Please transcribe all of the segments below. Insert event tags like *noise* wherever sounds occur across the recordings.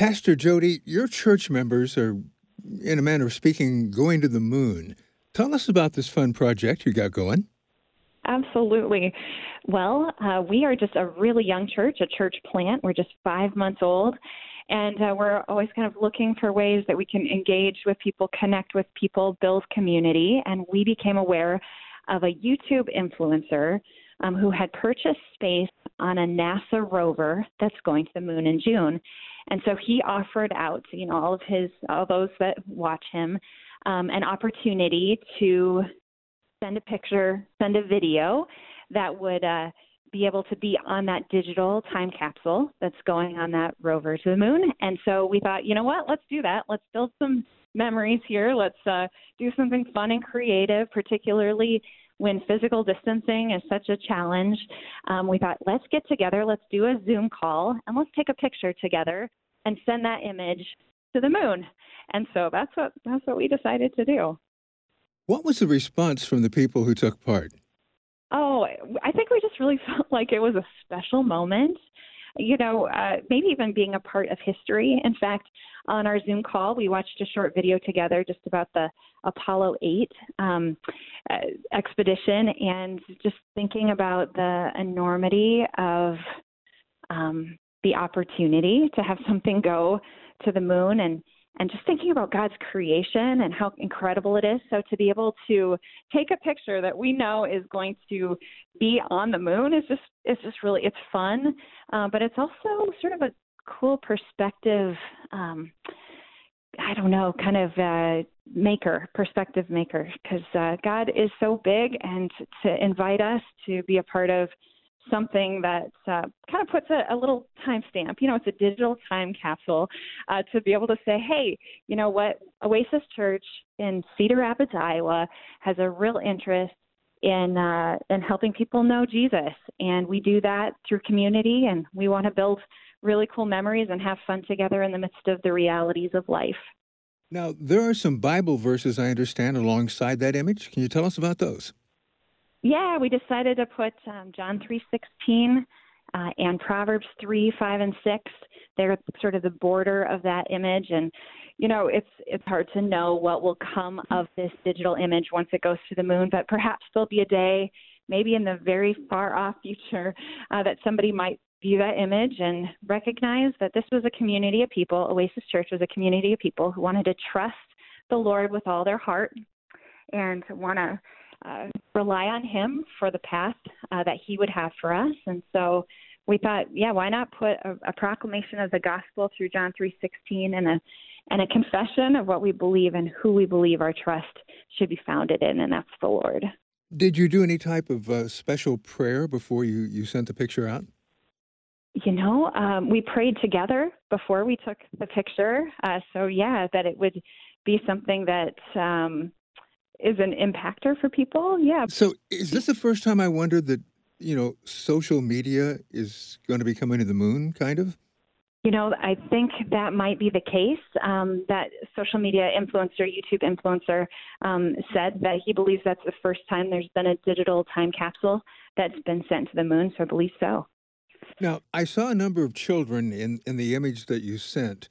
Pastor Jody, your church members are, in a manner of speaking, going to the moon. Tell us about this fun project you got going. Absolutely. Well, uh, we are just a really young church, a church plant. We're just five months old. And uh, we're always kind of looking for ways that we can engage with people, connect with people, build community. And we became aware of a YouTube influencer um, who had purchased space on a NASA rover that's going to the moon in June. And so he offered out, you know, all of his, all those that watch him, um, an opportunity to send a picture, send a video that would uh, be able to be on that digital time capsule that's going on that rover to the moon. And so we thought, you know what, let's do that. Let's build some memories here. Let's uh, do something fun and creative, particularly when physical distancing is such a challenge. Um, we thought, let's get together, let's do a Zoom call, and let's take a picture together and send that image to the moon. And so that's what that's what we decided to do. What was the response from the people who took part? Oh, I think we just really *laughs* felt like it was a special moment. You know, uh, maybe even being a part of history. In fact, on our Zoom call, we watched a short video together just about the Apollo 8 um, uh, expedition and just thinking about the enormity of um, the opportunity to have something go to the moon and and just thinking about God's creation and how incredible it is. So to be able to take a picture that we know is going to be on the moon is just it's just really it's fun, uh, but it's also sort of a cool perspective. Um, I don't know, kind of uh, maker, perspective maker, because uh, God is so big, and to invite us to be a part of something that uh, kind of puts a, a little timestamp. You know, it's a digital time capsule uh, to be able to say, hey, you know what, Oasis Church in Cedar Rapids, Iowa, has a real interest in uh, in helping people know Jesus, and we do that through community, and we want to build really cool memories and have fun together in the midst of the realities of life. Now, there are some Bible verses I understand alongside that image. Can you tell us about those? Yeah, we decided to put um, John three sixteen uh, and Proverbs three five and six. They're sort of the border of that image, and you know it's it's hard to know what will come of this digital image once it goes to the moon. But perhaps there'll be a day, maybe in the very far off future, uh, that somebody might view that image and recognize that this was a community of people. Oasis Church was a community of people who wanted to trust the Lord with all their heart and want to uh, rely on Him for the path uh, that He would have for us. And so we thought, yeah, why not put a, a proclamation of the gospel through John 3:16 and a and a confession of what we believe and who we believe our trust should be founded in, and that's the Lord. Did you do any type of uh, special prayer before you, you sent the picture out? You know, um, we prayed together before we took the picture. Uh, so, yeah, that it would be something that um, is an impactor for people. Yeah. So is this the first time I wondered that, you know, social media is going to be coming to the moon, kind of? You know, I think that might be the case. Um, that social media influencer, YouTube influencer, um, said that he believes that's the first time there's been a digital time capsule that's been sent to the moon. So I believe so. Now, I saw a number of children in, in the image that you sent.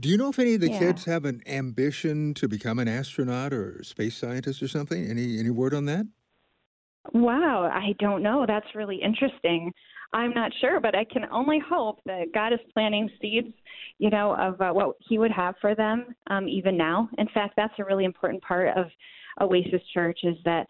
Do you know if any of the Yeah. kids have an ambition to become an astronaut or space scientist or something? Any any word on that? Wow, I don't know. That's really interesting. I'm not sure, but I can only hope that God is planting seeds, you know, of uh, what He would have for them um, even now. In fact, that's a really important part of Oasis Church is that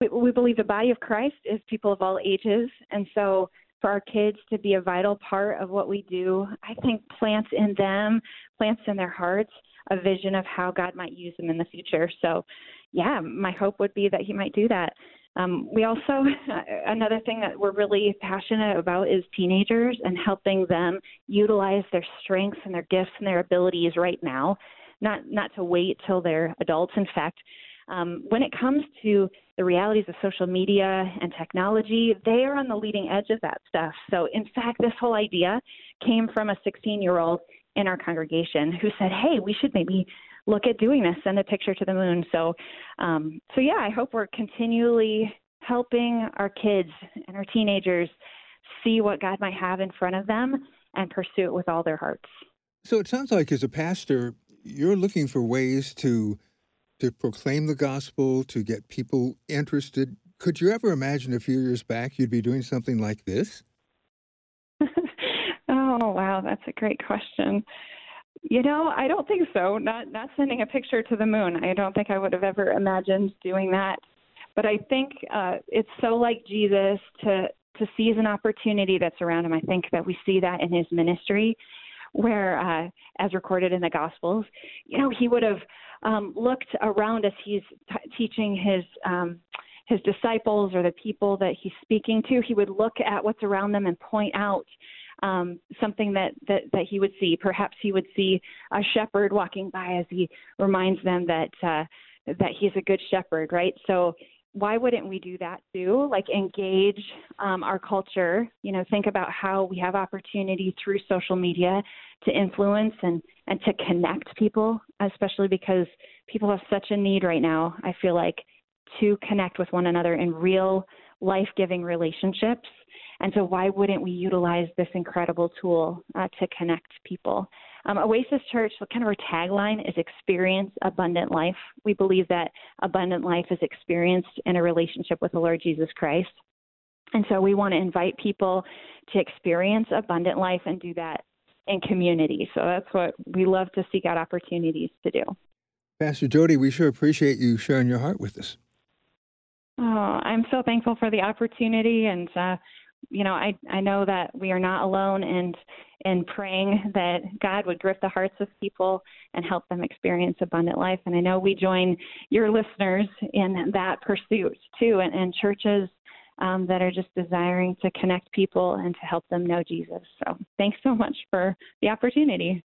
we, we believe the body of Christ is people of all ages, and so for our kids to be a vital part of what we do, I think plants in them, plants in their hearts, a vision of how God might use them in the future. So, yeah, my hope would be that He might do that. Um, we also, *laughs* another thing that we're really passionate about is teenagers and helping them utilize their strengths and their gifts and their abilities right now, not not to wait till they're adults. In fact, um, when it comes to the realities of social media and technology, they are on the leading edge of that stuff. So, in fact, this whole idea came from a 16 year old in our congregation who said, "Hey, we should maybe look at doing this, send a picture to the moon." So, um, so yeah, I hope we're continually helping our kids and our teenagers see what God might have in front of them and pursue it with all their hearts. So it sounds like as a pastor, you're looking for ways to to proclaim the gospel, to get people interested. Could you ever imagine a few years back you'd be doing something like this? Wow, that's a great question. You know, I don't think so. Not not sending a picture to the moon. I don't think I would have ever imagined doing that. But I think uh, it's so like Jesus to to seize an opportunity that's around him. I think that we see that in his ministry, where, uh, as recorded in the Gospels, you know, he would have um, looked around as he's t- teaching his. Um, his disciples or the people that he's speaking to, he would look at what's around them and point out um, something that, that that he would see. Perhaps he would see a shepherd walking by as he reminds them that uh, that he's a good shepherd, right? So why wouldn't we do that too? Like engage um, our culture. You know, think about how we have opportunity through social media to influence and and to connect people, especially because people have such a need right now. I feel like to connect with one another in real life-giving relationships. And so, why wouldn't we utilize this incredible tool uh, to connect people? Um, Oasis Church, kind of our tagline is experience abundant life. We believe that abundant life is experienced in a relationship with the Lord Jesus Christ. And so we want to invite people to experience abundant life and do that in community. So that's what we love to seek out opportunities to do. Pastor Jody, we sure appreciate you sharing your heart with us. Oh, I'm so thankful for the opportunity and uh, you know, I I know that we are not alone and in praying that God would grip the hearts of people and help them experience abundant life. And I know we join your listeners in that pursuit too, and, and churches um, that are just desiring to connect people and to help them know Jesus. So thanks so much for the opportunity.